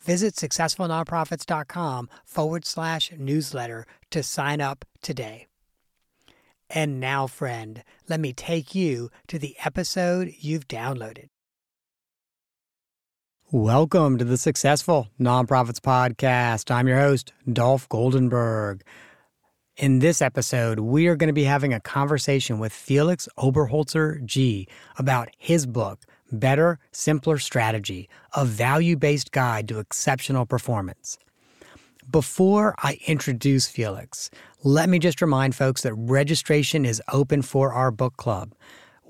Visit successfulnonprofits.com forward slash newsletter to sign up today. And now, friend, let me take you to the episode you've downloaded. Welcome to the Successful Nonprofits Podcast. I'm your host, Dolph Goldenberg. In this episode, we are going to be having a conversation with Felix Oberholzer-Gee about his book, Better, Simpler Strategy, a value based guide to exceptional performance. Before I introduce Felix, let me just remind folks that registration is open for our book club.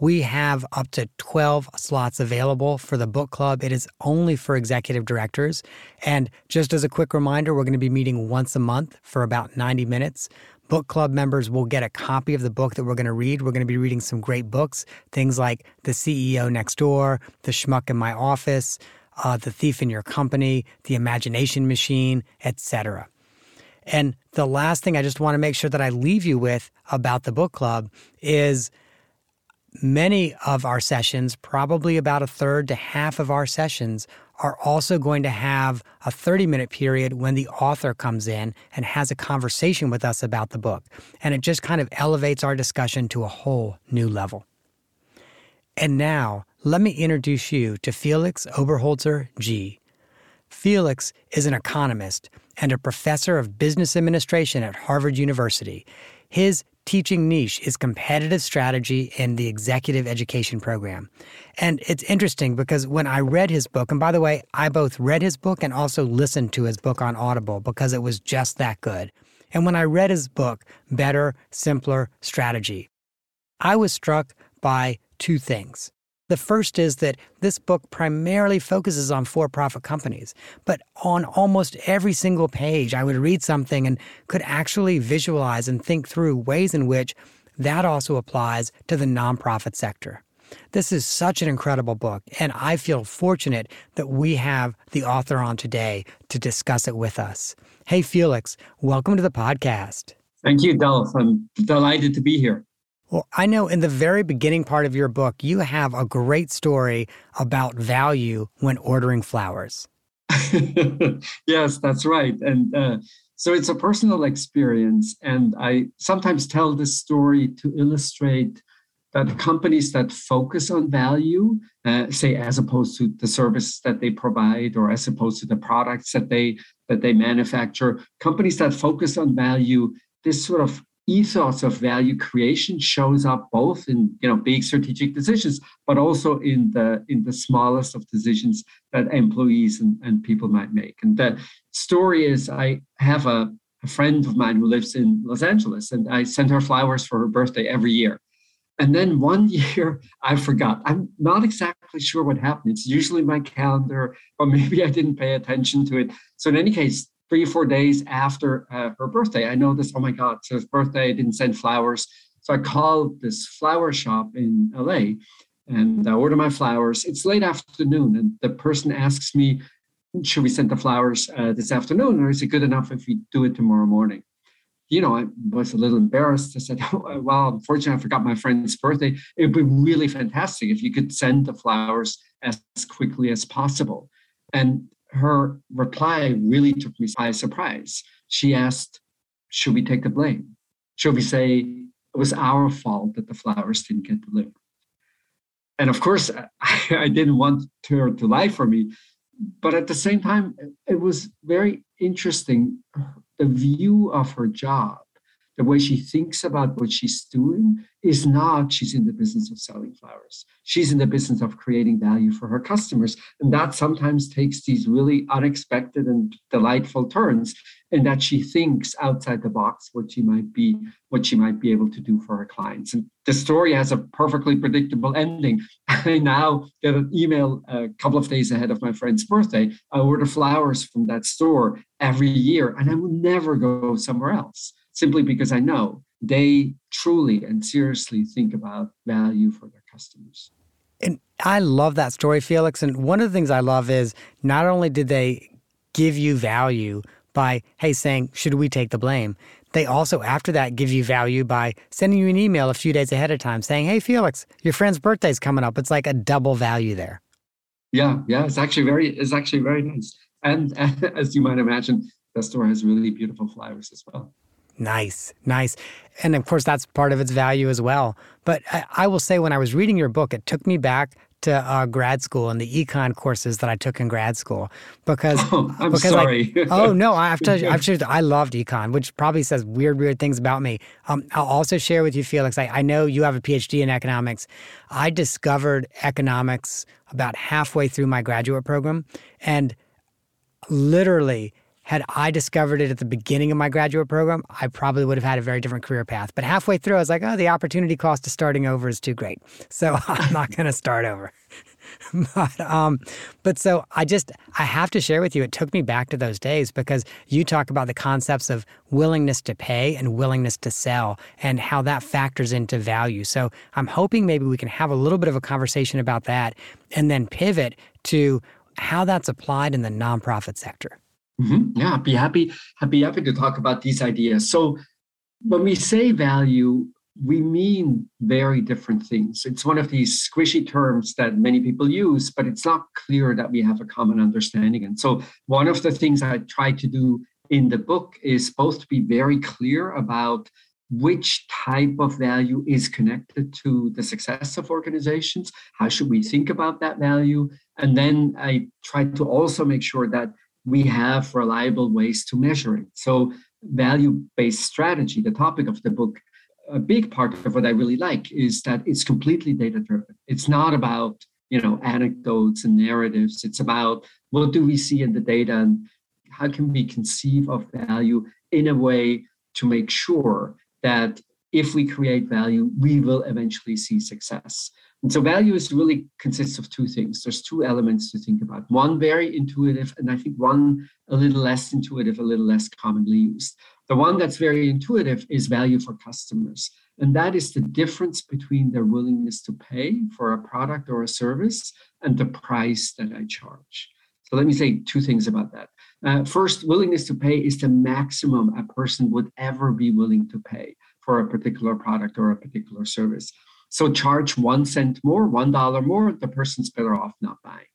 We have up to 12 slots available for the book club. It is only for executive directors. And just as a quick reminder, we're going to be meeting once a month for about 90 minutes. Book club members will get a copy of the book that we're going to read. We're going to be reading some great books, things like The CEO Next Door, The Schmuck in My Office, uh, The Thief in Your Company, The Imagination Machine, etc. And the last thing I just want to make sure that I leave you with about the book club is many of our sessions, probably about a third to half of our sessions, are also going to have a 30 minute period when the author comes in and has a conversation with us about the book. And it just kind of elevates our discussion to a whole new level. And now, let me introduce you to Felix Oberholzer G. Felix is an economist and a professor of business administration at Harvard University. His teaching niche is competitive strategy in the executive education program. And it's interesting because when I read his book, and by the way, I both read his book and also listened to his book on Audible because it was just that good. And when I read his book, Better, Simpler Strategy, I was struck by two things. The first is that this book primarily focuses on for profit companies, but on almost every single page, I would read something and could actually visualize and think through ways in which that also applies to the nonprofit sector. This is such an incredible book, and I feel fortunate that we have the author on today to discuss it with us. Hey, Felix, welcome to the podcast. Thank you, Delph. I'm delighted to be here. Well, I know in the very beginning part of your book, you have a great story about value when ordering flowers. yes, that's right. And uh, so it's a personal experience. And I sometimes tell this story to illustrate that companies that focus on value, uh, say as opposed to the services that they provide or as opposed to the products that they that they manufacture, companies that focus on value, this sort of ethos of value creation shows up both in you know big strategic decisions but also in the in the smallest of decisions that employees and, and people might make and the story is i have a, a friend of mine who lives in los angeles and i send her flowers for her birthday every year and then one year I forgot. I'm not exactly sure what happened. It's usually my calendar, or maybe I didn't pay attention to it. So, in any case, three or four days after uh, her birthday. I noticed, oh my God, it's her birthday. I didn't send flowers. So I called this flower shop in LA and I order my flowers. It's late afternoon, and the person asks me, should we send the flowers uh, this afternoon, or is it good enough if we do it tomorrow morning? you know, I was a little embarrassed. I said, oh, well, unfortunately, I forgot my friend's birthday. It'd be really fantastic if you could send the flowers as quickly as possible. And her reply really took me by surprise. She asked, should we take the blame? Should we say it was our fault that the flowers didn't get delivered? And of course, I, I didn't want her to lie for me. But at the same time, it was very interesting the view of her job the way she thinks about what she's doing is not she's in the business of selling flowers. She's in the business of creating value for her customers. And that sometimes takes these really unexpected and delightful turns in that she thinks outside the box what she might be, what she might be able to do for her clients. And the story has a perfectly predictable ending. I now get an email a couple of days ahead of my friend's birthday. I order flowers from that store every year and I will never go somewhere else simply because I know they truly and seriously think about value for their customers. And I love that story, Felix. And one of the things I love is not only did they give you value by, hey, saying, should we take the blame? They also, after that, give you value by sending you an email a few days ahead of time saying, hey, Felix, your friend's birthday's coming up. It's like a double value there. Yeah, yeah, it's actually very, it's actually very nice. And as you might imagine, the store has really beautiful flowers as well. Nice, nice. And of course, that's part of its value as well. But I, I will say, when I was reading your book, it took me back to uh, grad school and the econ courses that I took in grad school because oh, I'm because sorry. I, oh no, I have to I've to, I loved econ, which probably says weird weird things about me. Um, I'll also share with you, Felix. I, I know you have a PhD in economics. I discovered economics about halfway through my graduate program, and literally had I discovered it at the beginning of my graduate program, I probably would have had a very different career path. But halfway through, I was like, oh, the opportunity cost of starting over is too great. So I'm not going to start over. but um, but so I just I have to share with you. It took me back to those days because you talk about the concepts of willingness to pay and willingness to sell and how that factors into value. So I'm hoping maybe we can have a little bit of a conversation about that and then pivot to how that's applied in the nonprofit sector. Mm-hmm. Yeah, be happy, happy, happy to talk about these ideas. So when we say value, we mean very different things. It's one of these squishy terms that many people use, but it's not clear that we have a common understanding. And so one of the things I try to do in the book is both to be very clear about which type of value is connected to the success of organizations how should we think about that value and then i try to also make sure that we have reliable ways to measure it. So, value based strategy, the topic of the book, a big part of what I really like is that it's completely data driven. It's not about you know anecdotes and narratives. It's about what do we see in the data and how can we conceive of value in a way to make sure that if we create value, we will eventually see success. And so values really consists of two things. There's two elements to think about. One very intuitive, and I think one a little less intuitive, a little less commonly used. The one that's very intuitive is value for customers. And that is the difference between their willingness to pay for a product or a service and the price that I charge. So let me say two things about that. Uh, first, willingness to pay is the maximum a person would ever be willing to pay for a particular product or a particular service. So charge one cent more, one dollar more, the person's better off not buying.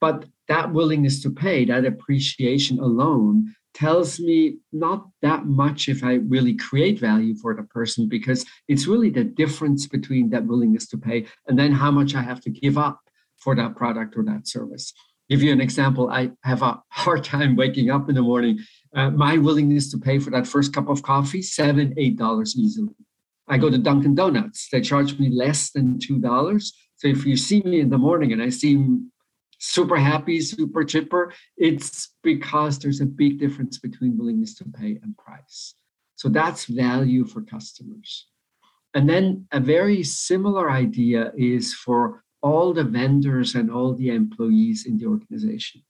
But that willingness to pay, that appreciation alone tells me not that much if I really create value for the person because it's really the difference between that willingness to pay and then how much I have to give up for that product or that service. Give you an example, I have a hard time waking up in the morning. Uh, my willingness to pay for that first cup of coffee, seven, eight dollars easily. I go to Dunkin' Donuts. They charge me less than $2. So if you see me in the morning and I seem super happy, super chipper, it's because there's a big difference between willingness to pay and price. So that's value for customers. And then a very similar idea is for all the vendors and all the employees in the organization.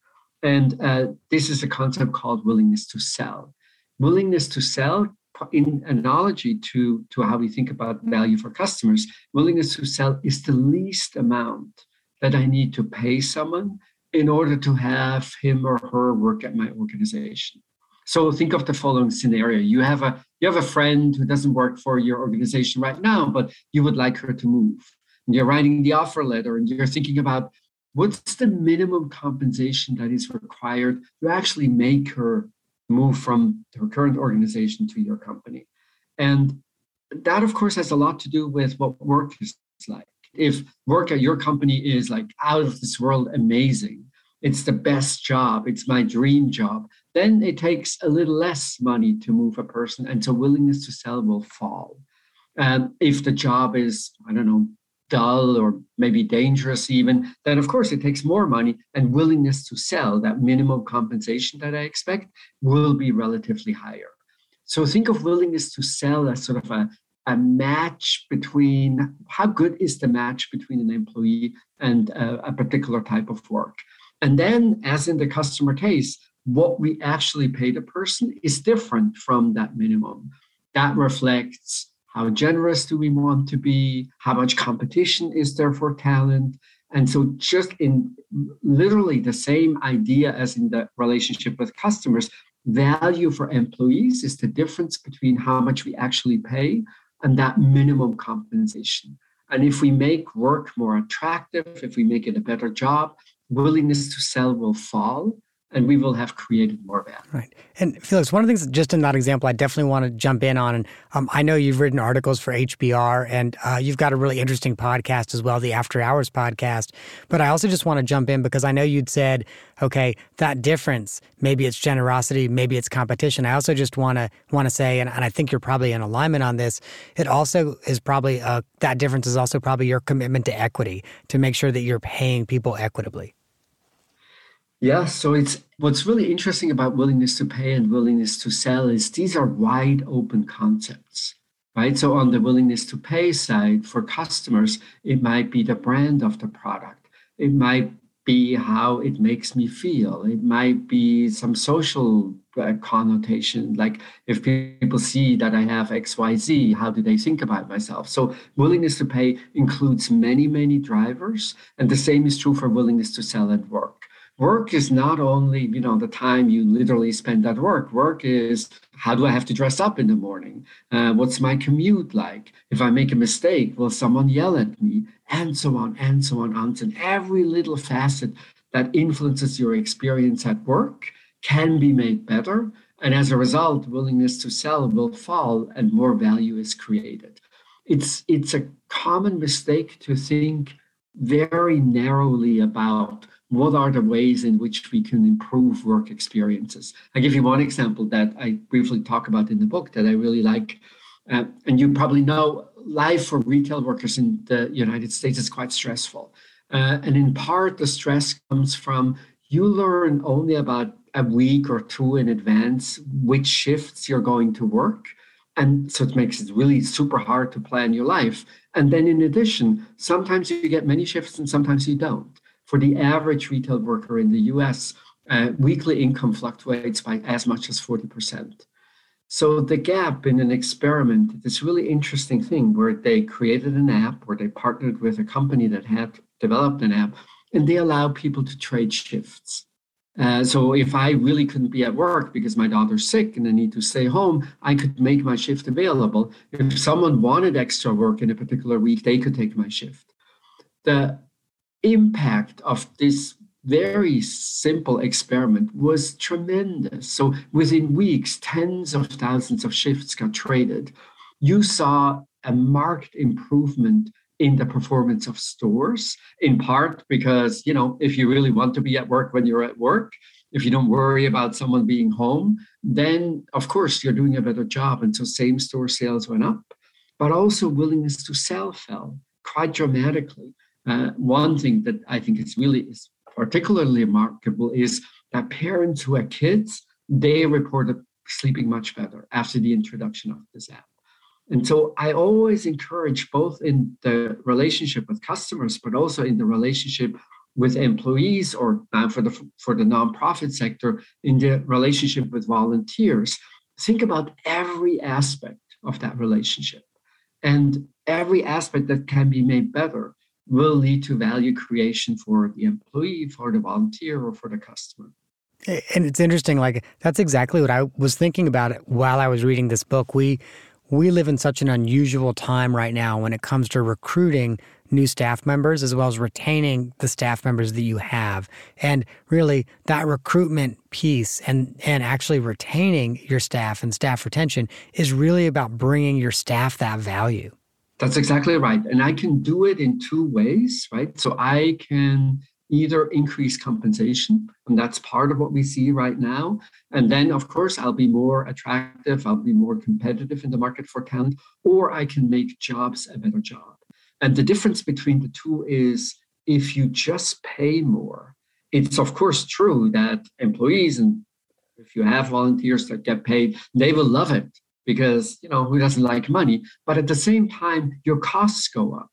And uh, this is a concept called willingness to sell. Willingness to sell in analogy to, to how we think about mm-hmm. value for customers, willingness to sell is the least amount that I need to pay someone in order to have him or her work at my organization. So think of the following scenario. You have a you have a friend who doesn't work for your organization right now, but you would like her to move. And you're writing the offer letter and you're thinking about what's the minimum compensation that is required to actually make her move from her current organization to your company. And that of course has a lot to do with what work is like. If work at your company is like out of this world amazing, it's the best job, it's my dream job, then it takes a little less money to move a person, and so willingness to sell will fall. Um, if the job is, I don't know, dull or maybe dangerous even, then of course it takes more money and willingness to sell, that minimum compensation that I expect, will be relatively higher. So think of willingness to sell as sort of a, a match between how good is the match between an employee and a, a particular type of work. And then, as in the customer case, what we actually pay the person is different from that minimum. That reflects how generous do we want to be? How much competition is there for talent? And so, just in literally the same idea as in the relationship with customers, value for employees is the difference between how much we actually pay and that minimum compensation. And if we make work more attractive, if we make it a better job, willingness to sell will fall and we will have created more value. Right. And Felix, one of the things just in that example, I definitely want to jump in on, and um, I know you've written articles for HBR, and uh, you've got a really interesting podcast as well, the After Hours podcast. But I also just want to jump in because I know you'd said, okay, that difference, maybe it's generosity, maybe it's competition. I also just want to want to say, and, and I think you're probably in alignment on this. It also is probably uh, that difference is also probably your commitment to equity to make sure that you're paying people equitably. Yeah, so it's what's really interesting about willingness to pay and willingness to sell is these are wide open concepts, right? So on the willingness to pay side for customers, it might be the brand of the product. It might be how it makes me feel. It might be some social uh, connotation, like if people see that I have XYZ, how do they think about myself? So willingness to pay includes many, many drivers. And the same is true for willingness to sell at work work is not only you know the time you literally spend at work. Work is how do i have to dress up in the morning? Uh, what's my commute like? If i make a mistake will someone yell at me? And so on and so on and so every little facet that influences your experience at work can be made better. And as a result willingness to sell will fall and more value is created. It's it's a common mistake to think very narrowly about what are the ways in which we can improve work experiences? I give you one example that I briefly talk about in the book that I really like. Uh, and you probably know life for retail workers in the United States is quite stressful. Uh, and in part, the stress comes from you learn only about a week or two in advance which shifts you're going to work. And so it makes it really super hard to plan your life. And then in addition, sometimes you get many shifts and sometimes you don't for the average retail worker in the US, uh, weekly income fluctuates by as much as 40%. So the gap in an experiment, this really interesting thing where they created an app, where they partnered with a company that had developed an app, and they allow people to trade shifts. Uh, so if I really couldn't be at work because my daughter's sick and I need to stay home, I could make my shift available. If someone wanted extra work in a particular week, they could take my shift. The impact of this very simple experiment was tremendous. So within weeks, tens of thousands of shifts got traded. You saw a marked improvement in the performance of stores, in part because, you know, if you really want to be at work when you're at work, if you don't worry about someone being home, then of course you're doing a better job. And so same store sales went up, but also willingness to sell fell quite dramatically. Uh, one thing that I think is really is particularly remarkable is that parents who have kids, they reported sleeping much better after the introduction of this app. And so I always encourage both in the relationship with customers, but also in the relationship with employees or now for the for the nonprofit sector in the relationship with volunteers. Think about every aspect of that relationship and every aspect that can be made better will lead to value creation for the employee, for the volunteer, or for the customer. And it's interesting, like that's exactly what I was thinking about it while I was reading this book. We we live in such an unusual time right now when it comes to recruiting new staff members as well as retaining the staff members that you have. And really that recruitment piece and and actually retaining your staff and staff retention is really about bringing your staff that value. That's exactly right. And I can do it in two ways, right? So I can either increase compensation, and that's part of what we see right now. And then, of course, I'll be more attractive, I'll be more competitive in the market for talent, or I can make jobs a better job. And the difference between the two is if you just pay more, it's of course true that employees and if you have volunteers that get paid, they will love it because, you know, who doesn't like money? But at the same time, your costs go up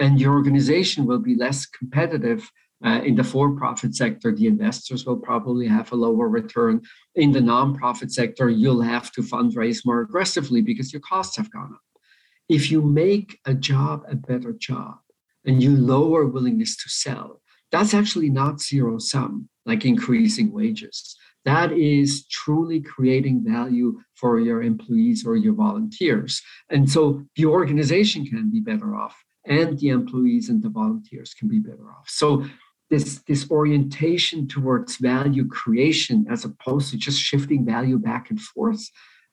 and your organization will be less competitive uh, in the for profit sector, the investors will probably have a lower return. In the nonprofit sector, you'll have to fundraise more aggressively because your costs have gone up. If you make a job a better job and you lower willingness to sell, that's actually not zero sum, like increasing wages. That is truly creating value for your employees or your volunteers. And so the organization can be better off, and the employees and the volunteers can be better off. So this, this orientation towards value creation as opposed to just shifting value back and forth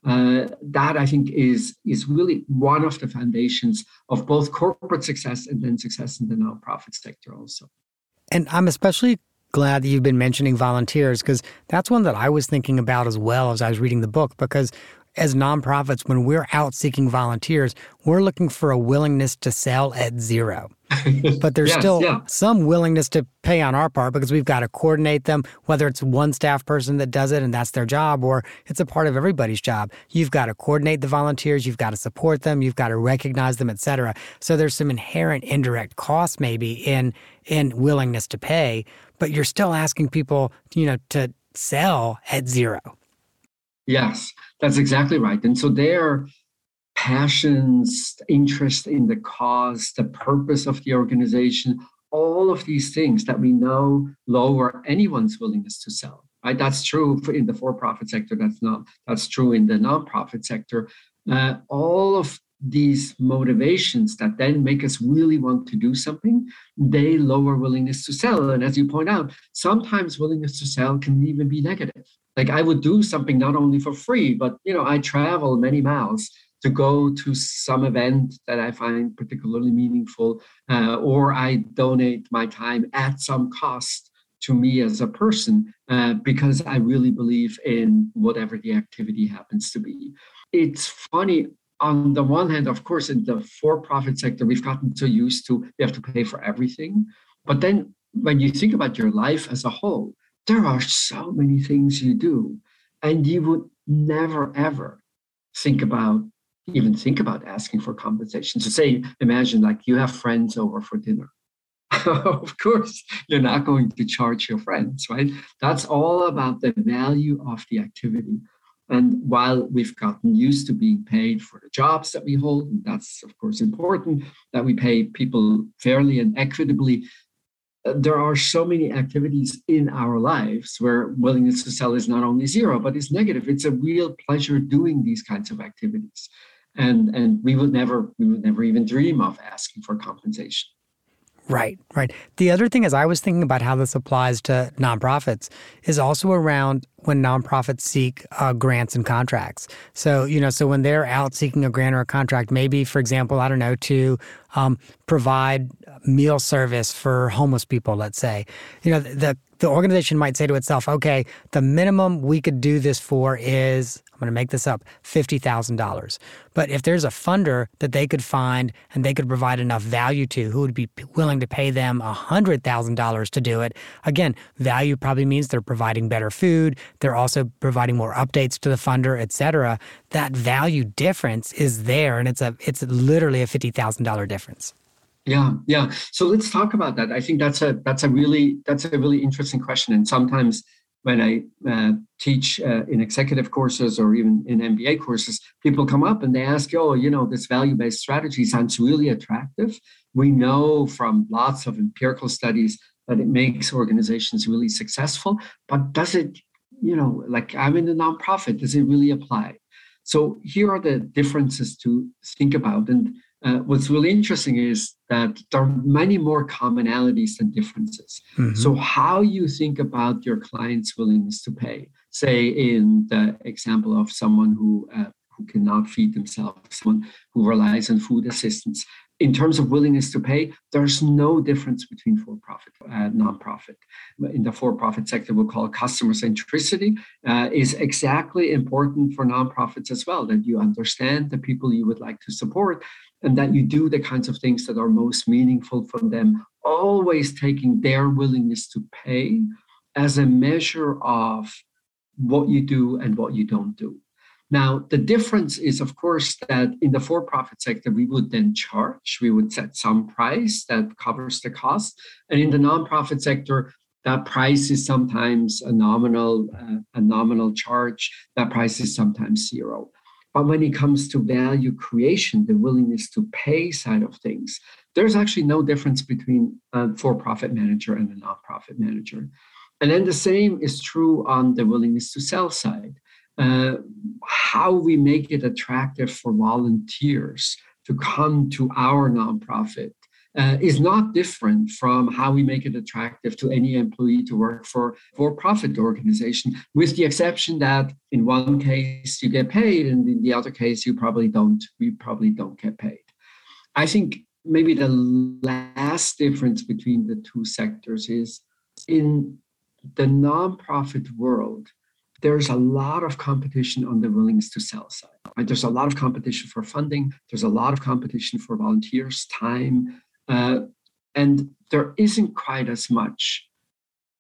uh, that I think is is really one of the foundations of both corporate success and then success in the nonprofit sector also. And I'm especially glad that you've been mentioning volunteers because that's one that I was thinking about as well as I was reading the book because as nonprofits, when we're out seeking volunteers, we're looking for a willingness to sell at zero. but there's yes, still yeah. some willingness to pay on our part because we've got to coordinate them, whether it's one staff person that does it and that's their job, or it's a part of everybody's job. You've got to coordinate the volunteers, you've got to support them, you've got to recognize them, et cetera. So there's some inherent indirect costs maybe in in willingness to pay, but you're still asking people, you know, to sell at zero. Yes, that's exactly right. And so their passions, interest in the cause, the purpose of the organization, all of these things that we know lower anyone's willingness to sell. Right? That's true in the for-profit sector. That's not. That's true in the nonprofit sector. Uh, all of these motivations that then make us really want to do something, they lower willingness to sell. And as you point out, sometimes willingness to sell can even be negative like i would do something not only for free but you know i travel many miles to go to some event that i find particularly meaningful uh, or i donate my time at some cost to me as a person uh, because i really believe in whatever the activity happens to be it's funny on the one hand of course in the for-profit sector we've gotten so used to we have to pay for everything. But then when you think about your life as a whole there are so many things you do and you would never ever think about even think about asking for compensation. So say imagine like you have friends over for dinner. Of course you're not going to charge your friends right? That's all about the value of the activity and while we've gotten used to being paid for the jobs that we hold, and that's of course important that we pay people fairly and equitably, uh, there are so many activities in our lives where willingness to sell is not only zero but it's negative. It's a real pleasure doing these kinds of activities. And and we would never we would never even dream of asking for compensation Right, right. The other thing is, I was thinking about how this applies to nonprofits is also around when nonprofits seek uh, grants and contracts. So, you know, so when they're out seeking a grant or a contract, maybe, for example, I don't know, to um, provide meal service for homeless people, let's say, you know, the the organization might say to itself, okay, the minimum we could do this for is, I'm going to make this up, $50,000. But if there's a funder that they could find and they could provide enough value to who would be willing to pay them $100,000 to do it, again, value probably means they're providing better food, they're also providing more updates to the funder, et cetera. That value difference is there and it's a it's literally a $50,000 difference. Yeah, yeah. So let's talk about that. I think that's a that's a really that's a really interesting question. And sometimes when I uh, teach uh, in executive courses or even in MBA courses, people come up and they ask, "Oh, you know, this value-based strategy sounds really attractive. We know from lots of empirical studies that it makes organizations really successful. But does it, you know, like I'm in a nonprofit, does it really apply? So here are the differences to think about. And uh, what's really interesting is that there are many more commonalities than differences. Mm-hmm. So, how you think about your client's willingness to pay, say, in the example of someone who uh, who cannot feed themselves, someone who relies on food assistance. In terms of willingness to pay, there's no difference between for-profit and uh, non-profit. In the for-profit sector, we'll call customer centricity uh, is exactly important for nonprofits as well. That you understand the people you would like to support, and that you do the kinds of things that are most meaningful for them. Always taking their willingness to pay as a measure of what you do and what you don't do. Now, the difference is, of course, that in the for profit sector, we would then charge, we would set some price that covers the cost. And in the nonprofit sector, that price is sometimes a nominal, uh, a nominal charge. That price is sometimes zero. But when it comes to value creation, the willingness to pay side of things, there's actually no difference between a for profit manager and a nonprofit manager. And then the same is true on the willingness to sell side uh, how we make it attractive for volunteers to come to our nonprofit uh, is not different from how we make it attractive to any employee to work for for-profit organization, with the exception that in one case you get paid, and in the other case you probably don't. We probably don't get paid. I think maybe the last difference between the two sectors is in the nonprofit world there's a lot of competition on the willingness to sell side. Right? There's a lot of competition for funding. There's a lot of competition for volunteers, time, uh, and there isn't quite as much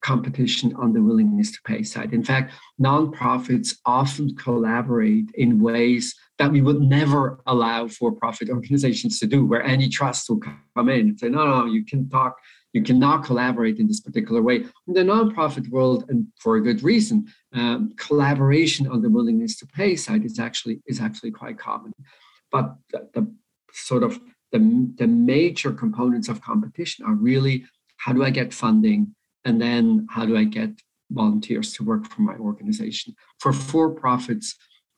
competition on the willingness to pay side. In fact, nonprofits often collaborate in ways that we would never allow for-profit organizations to do, where antitrust will come in and say, no, no, you can talk you cannot collaborate in this particular way. In the nonprofit world, and for a good reason, um, collaboration on the willingness to pay side is actually is actually quite common. But the, the sort of the, the major components of competition are really how do I get funding, and then how do I get volunteers to work for my organization. For for profits,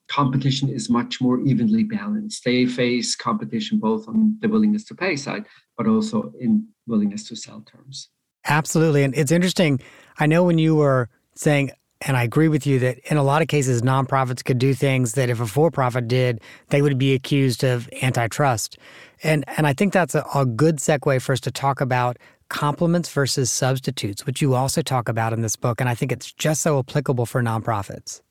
competition is much more evenly balanced. They face competition both on the willingness to pay side, but also in willingness to sell terms. Absolutely. And it's interesting. I know when you were saying, and I agree with you that in a lot of cases, nonprofits could do things that if a for profit did, they would be accused of antitrust. And, and I think that's a, a good segue for us to talk about complements versus substitutes, which you also talk about in this book. And I think it's just so applicable for nonprofits.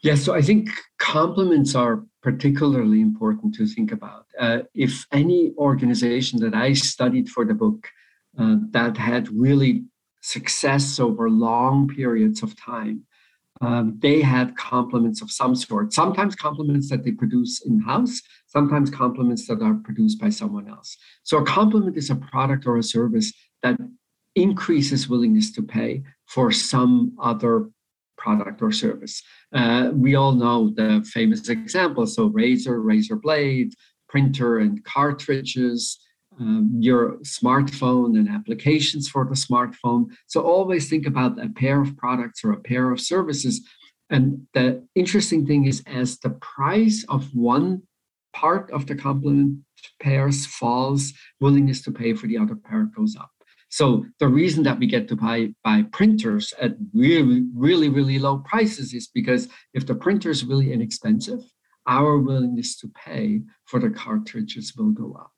Yes, so I think complements are particularly important to think about. Uh, if any organization that I studied for the book uh, that had really success over long periods of time, um, they had complements of some sort. Sometimes complements that they produce in house, sometimes complements that are produced by someone else. So a complement is a product or a service that increases willingness to pay for some other product or service. Uh, we all know the famous examples. So razor, razor blade, printer and cartridges, um, your smartphone and applications for the smartphone. So always think about a pair of products or a pair of services. And the interesting thing is, as the price of one part of the complement pairs falls, willingness to pay for the other pair goes up. So the reason that we get to buy, buy printers at really, really, really low prices is because if the printer is really inexpensive, our willingness to pay for the cartridges will go up.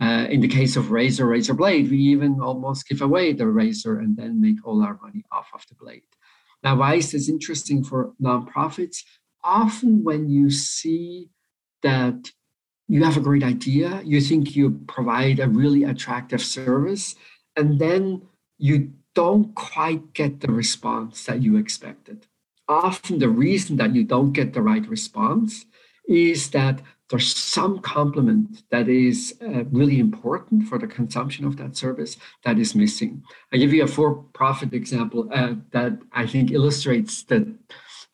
Uh, in the case of razor, razor blade, we even almost give away the razor and then make all our money off of the blade. Now, why is this interesting for nonprofits? Often, when you see that you have a great idea, you think you provide a really attractive service, and then you don't quite get the response that you expected. Often, the reason that you don't get the right response is that there's some complement that is uh, really important for the consumption of that service that is missing. I give you a for-profit example uh, that I think illustrates the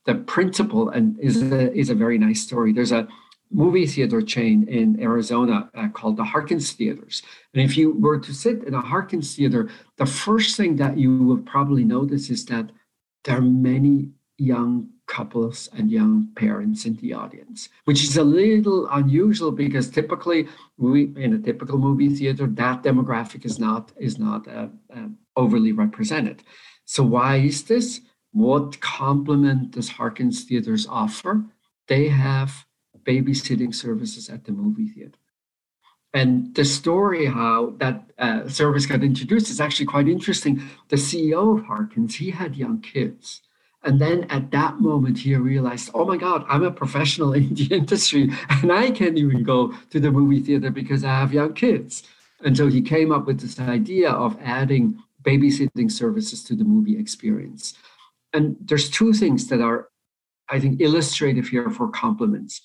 the principle and is a, is a very nice story. There's a movie theater chain in Arizona uh, called the Harkins Theaters. And if you were to sit in a Harkins theater, the first thing that you would probably notice is that there are many young couples and young parents in the audience, which is a little unusual because typically we in a typical movie theater that demographic is not is not uh, uh, overly represented. So why is this? What complement does Harkins Theaters offer? They have babysitting services at the movie theater. And the story how that uh, service got introduced is actually quite interesting. The CEO of Harkins, he had young kids. And then at that moment, he realized, oh my God, I'm a professional in the industry and I can't even go to the movie theater because I have young kids. And so he came up with this idea of adding babysitting services to the movie experience. And there's two things that are, I think, illustrative here for complements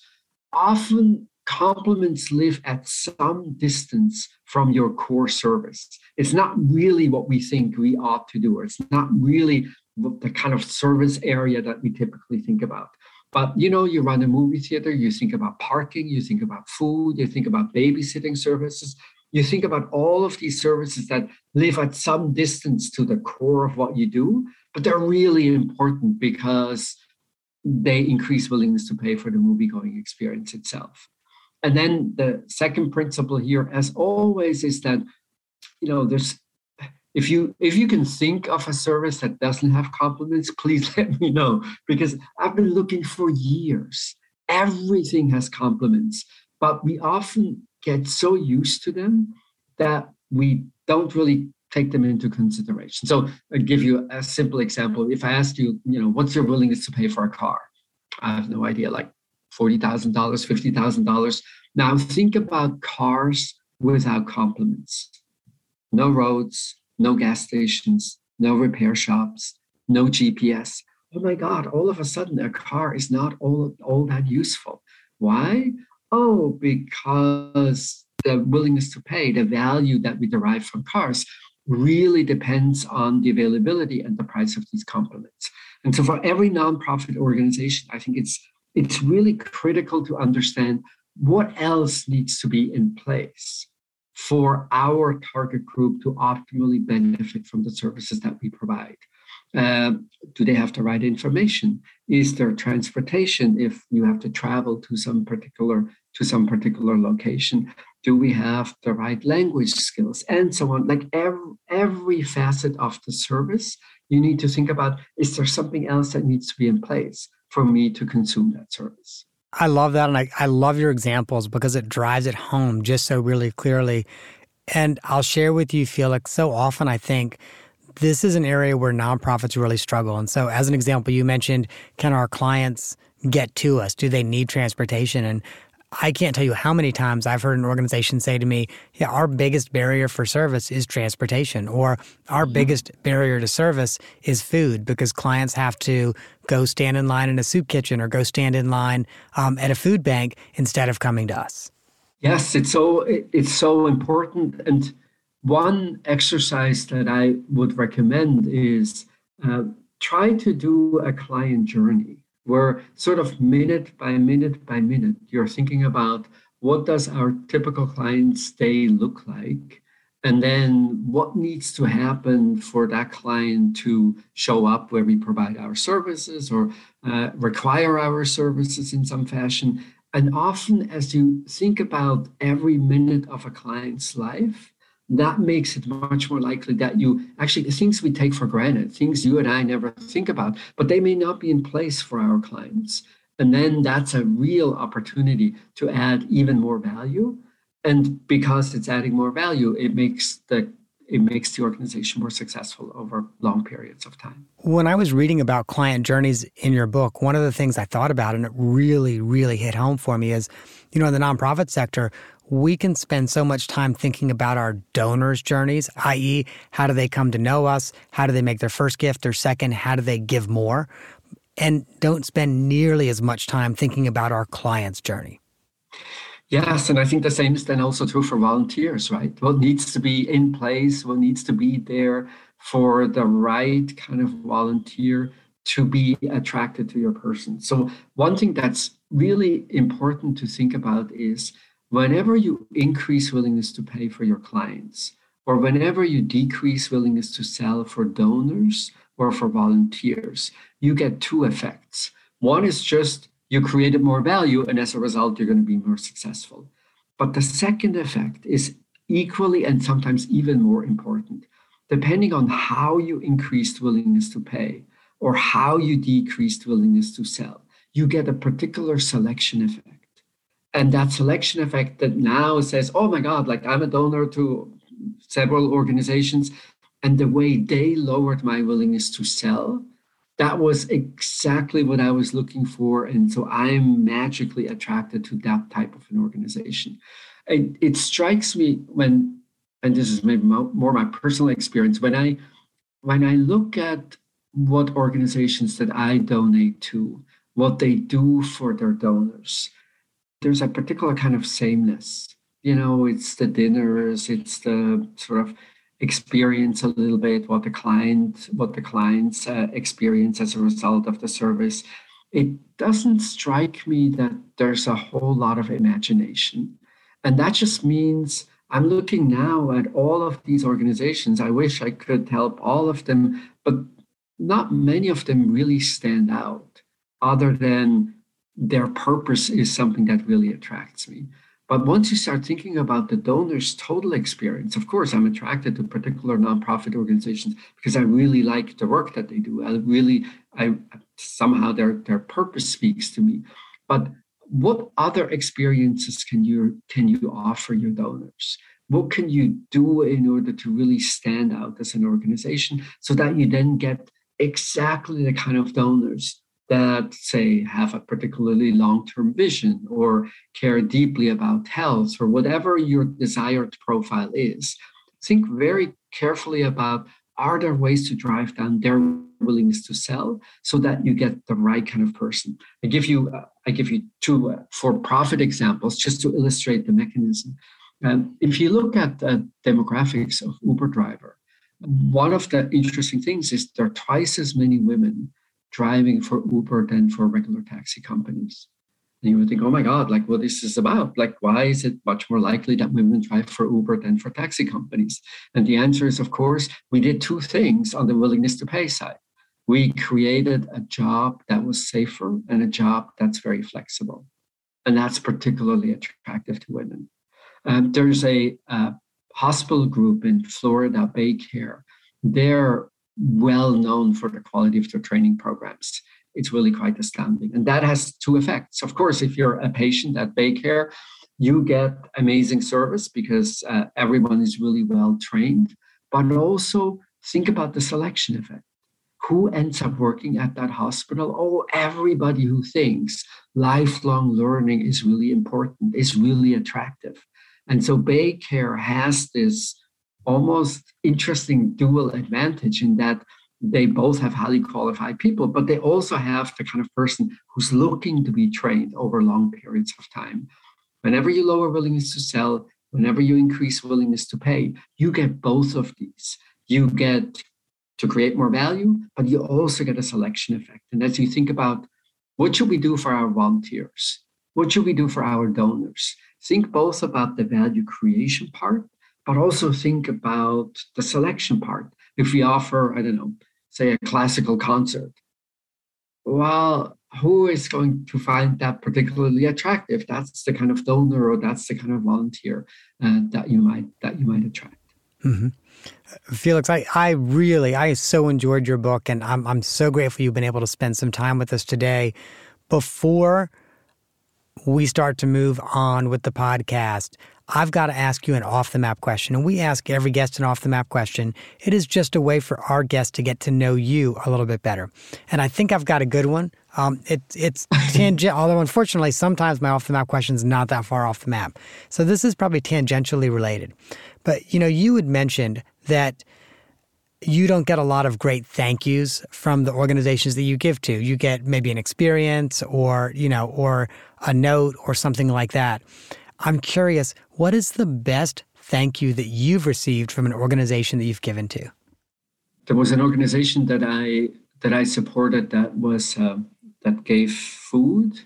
often complements live at some distance from your core service. It's not really what we think we ought to do, or it's not really the kind of service area that we typically think about. But you know, you run a movie theater, you think about parking, you think about food, you think about babysitting services, you think about all of these services that live at some distance to the core of what you do, but they're really important because they increase willingness to pay for the movie going experience itself. And then the second principle here, as always, is that you know there's if you if you can think of a service that doesn't have complements please let me know because I've been looking for years. Everything has complements but we often get so used to them that we don't really take them into consideration. So I'll give you a simple example. If I asked you, you know, what's your willingness to pay for a car? I have no idea, like $40,000, $50,000. Now think about cars without complements No roads, no gas stations, no repair shops, no GPS. Oh my God, all of a sudden a car is not all, all that useful. Why? Oh, because the willingness to pay, the value that we derive from cars, really depends on the availability and the price of these complements. And so for every nonprofit organization, I think it's it's really critical to understand what else needs to be in place for our target group to optimally benefit from the services that we provide. Uh, do they have the right information? Is there transportation if you have to travel to some particular to some particular location? Do we have the right language skills and so on? Like every, every facet of the service, you need to think about: is there something else that needs to be in place for me to consume that service? I love that. And I, I love your examples because it drives it home just so really clearly. And I'll share with you, Felix, so often I think this is an area where nonprofits really struggle. And so, as an example, you mentioned can our clients get to us? Do they need transportation? And I can't tell you how many times I've heard an organization say to me, yeah, our biggest barrier for service is transportation, or our mm-hmm. biggest barrier to service is food because clients have to go stand in line in a soup kitchen or go stand in line um, at a food bank instead of coming to us. Yes, it's so it's so important. And one exercise that I would recommend is uh, try to do a client journey where sort of minute by minute by minute, you're thinking about what does our typical client's day look like? And then what needs to happen for that client to show up where we provide our services or uh, require our services in some fashion. And often, as you think about every minute of a client's life, that makes it much more likely that you actually things we take for granted, things you and I never think about, but they may not be in place for our clients. And then that's a real opportunity to add even more value. And because it's adding more value, it makes the it makes the organization more successful over long periods of time. When I was reading about client journeys in your book, one of the things I thought about and it really, really hit home for me is, you know, in the nonprofit sector, we can spend so much time thinking about our donors' journeys, i.e., how do they come to know us? How do they make their first gift, their second? How do they give more? And don't spend nearly as much time thinking about our client's journey. Yes, and I think the same is then also true for volunteers, right? What needs to be in place, what needs to be there for the right kind of volunteer to be attracted to your person. So, one thing that's really important to think about is whenever you increase willingness to pay for your clients, or whenever you decrease willingness to sell for donors or for volunteers, you get two effects. One is just you created more value, and as a result, you're going to be more successful. But the second effect is equally and sometimes even more important. Depending on how you increased willingness to pay or how you decreased willingness to sell, you get a particular selection effect and that selection effect that now says oh my god like i'm a donor to several organizations and the way they lowered my willingness to sell that was exactly what i was looking for and so i'm magically attracted to that type of an organization it, it strikes me when and this is maybe more my personal experience when i when i look at what organizations that i donate to what they do for their donors there's a particular kind of sameness. You know, it's the dinners, it's the sort of experience a little bit what the client what the clients uh, experience as a result of the service. It doesn't strike me that there's a whole lot of imagination. And that just means i'm looking now at all of these organizations. I wish i could help all of them but not many of them really stand out other than their purpose is something that really attracts me. But once you start thinking about the donor's total experience, of course, I'm attracted to particular nonprofit organizations because I really like the work that they do. I really, I somehow their their purpose speaks to me. But what other experiences can you can you offer your donors? What can you do in order to really stand out as an organization so that you then get exactly the kind of donors that say have a particularly long-term vision or care deeply about health or whatever your desired profile is think very carefully about are there ways to drive down their willingness to sell so that you get the right kind of person? I give you uh, i give you two uh, for profit examples just to illustrate the mechanism. Um, if you look at the demographics of uber driver one of the interesting things is there are twice as many women driving for Uber than for regular taxi companies. And you would think, oh my God, like what this is about? Like, why is it much more likely that women drive for Uber than for taxi companies? And the answer is, of course, we did two things on the willingness to pay side. We created a job that was safer and a job that's very flexible. And that's particularly attractive to women. Um, there's a, a hospital group in Florida, BayCare. They're well known for the quality of their training programs. It's really quite astounding. And that has two effects. Of course, if you're a patient at BayCare, you get amazing service because uh, everyone is really well trained. But also think about the selection effect. Who ends up working at that hospital? Oh, everybody who thinks lifelong learning is really important, is really attractive. And so BayCare has this almost interesting dual advantage in that they both have highly qualified people, but they also have the kind of person who's looking to be trained over long periods of time. Whenever you lower willingness to sell, whenever you increase willingness to pay, you get both of these. You get to create more value, but you also get a selection effect. And as you think about what should we do for our volunteers? What should we do for our donors? Think both about the value creation part but also think about the selection part. If we offer, I don't know, say a classical concert, well, who is going to find that particularly attractive? That's the kind of donor or that's the kind of volunteer uh, that you might that you might attract. Mm-hmm. Felix, I, I really, I so enjoyed your book, and I'm I'm so grateful you've been able to spend some time with us today. Before we start to move on with the podcast, I've got to ask you an off the map question. And we ask every guest an off the map question. It is just a way for our guests to get to know you a little bit better. And I think I've got a good one. Um, it, it's tangent, although unfortunately, sometimes my off the map question is not that far off the map. So this is probably tangentially related. But, you know, you had mentioned that you don't get a lot of great thank yous from the organizations that you give to. You get maybe an experience or, you know, or a note or something like that. I'm curious, what is the best thank you that you've received from an organization that you've given to? There was an organization that I that I supported that was uh, that gave food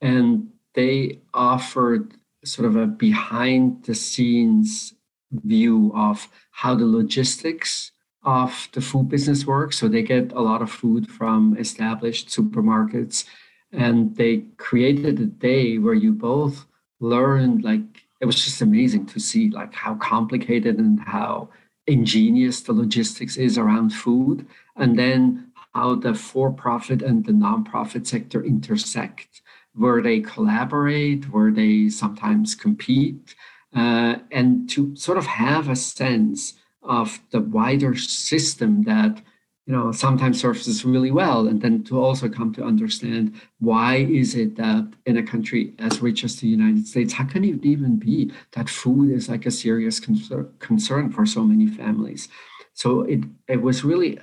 and they offered sort of a behind the scenes view of how the logistics of the food business works. So they get a lot of food from established supermarkets, and they created a day where you both learned like it was just amazing to see like how complicated and how ingenious the logistics is around food and then how the for-profit and the non-profit sector intersect. Where they collaborate where they sometimes compete uh, and to sort of have a sense of the wider system that you know sometimes surfaces really well and then to also come to understand why is it that in a country as rich as the united states how can it even be that food is like a serious concern, concern for so many families? So it it was really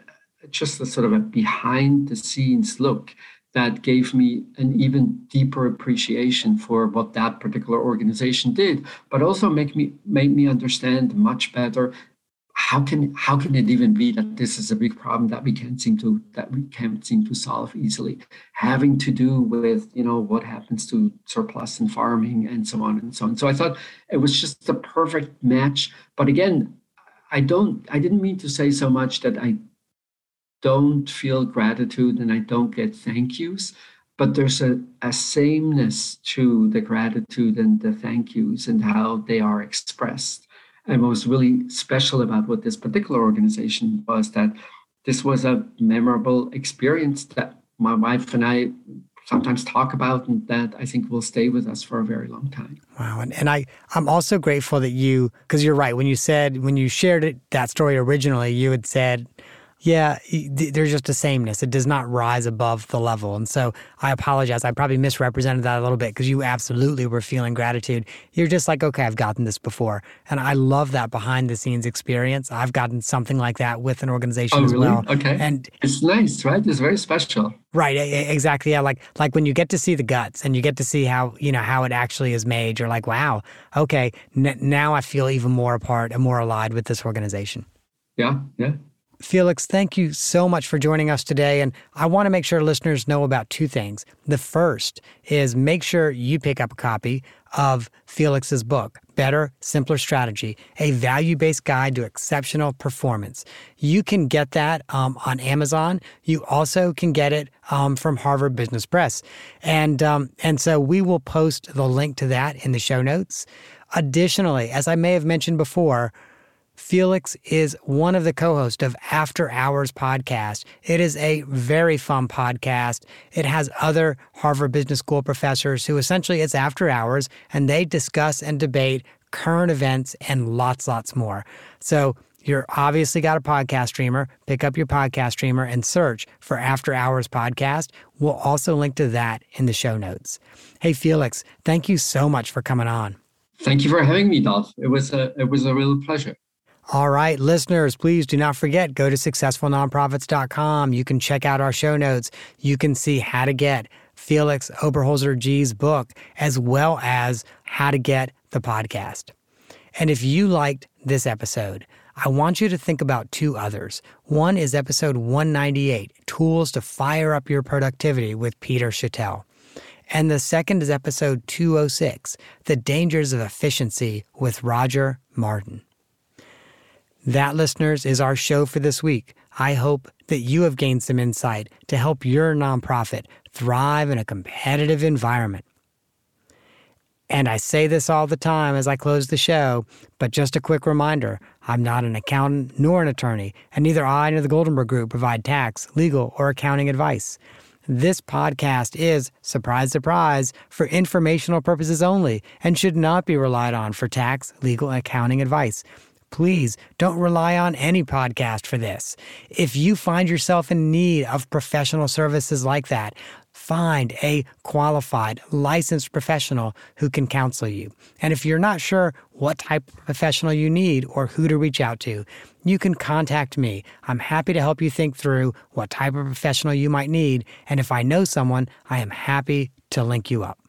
just a sort of a behind the scenes look that gave me an even deeper appreciation for what that particular organization did but also make me made me understand much better how can how can it even be that this is a big problem that we can't seem to that we can't seem to solve easily? Having to do with you know what happens to surplus in farming and so on and so on. So i thought it was just the perfect match. But again i don't i didn't mean to say so much that i don't feel gratitude and i don't get thank yous but there's a, a sameness to the gratitude and the thank yous and how they are expressed and what was really special about what this particular organization was that this was a memorable experience that my wife and I sometimes talk about and that I think will stay with us for a very long time. Wow. And, and I, I'm also grateful that you, because you're right, when you said, when you shared it, that story originally, you had said, yeah, there's just a sameness. It does not rise above the level. And so I apologize. I probably misrepresented that a little bit because you absolutely were feeling gratitude. You're just like, okay, I've gotten this before. And I love that behind the scenes experience. I've gotten something like that with an organization oh, as really? well. Okay. And it's nice, right? It's very special. Right, exactly. Yeah, like like when you get to see the guts and you get to see how you know how it actually is made, you're like, wow, okay, n- now I feel even more apart and more allied with this organization. Yeah, yeah. Felix, thank you so much for joining us today. And I want to make sure listeners know about two things. The first is make sure you pick up a copy of Felix's book, Better, Simpler Strategy, a value based guide to exceptional performance. You can get that um, on Amazon. You also can get it um, from Harvard Business Press. And, um, and so we will post the link to that in the show notes. Additionally, as I may have mentioned before, Felix is one of the co hosts of After Hours podcast. It is a very fun podcast. It has other Harvard Business School professors who essentially it's after hours and they discuss and debate current events and lots, lots more. So you're obviously got a podcast streamer. Pick up your podcast streamer and search for After Hours Podcast. We'll also link to that in the show notes. Hey, Felix, thank you so much for coming on. Thank you for having me, Dolph. It was a it was a real pleasure. All right, listeners, please do not forget go to successfulnonprofits.com. You can check out our show notes. You can see how to get Felix Oberholzer-Gee's book as well as how to get the podcast. And if you liked this episode, I want you to think about two others. One is episode 198, Tools to Fire Up Your Productivity with Peter Chattel. And the second is episode 206, The Dangers of Efficiency with Roger Martin. That, listeners, is our show for this week. I hope that you have gained some insight to help your nonprofit thrive in a competitive environment. And I say this all the time as I close the show, but just a quick reminder I'm not an accountant nor an attorney, and neither I nor the Goldenberg Group provide tax, legal, or accounting advice. This podcast is, surprise, surprise, for informational purposes only and should not be relied on for tax, legal, accounting advice. Please don't rely on any podcast for this. If you find yourself in need of professional services like that, find a qualified, licensed professional who can counsel you. And if you're not sure what type of professional you need or who to reach out to, you can contact me. I'm happy to help you think through what type of professional you might need. And if I know someone, I am happy to link you up.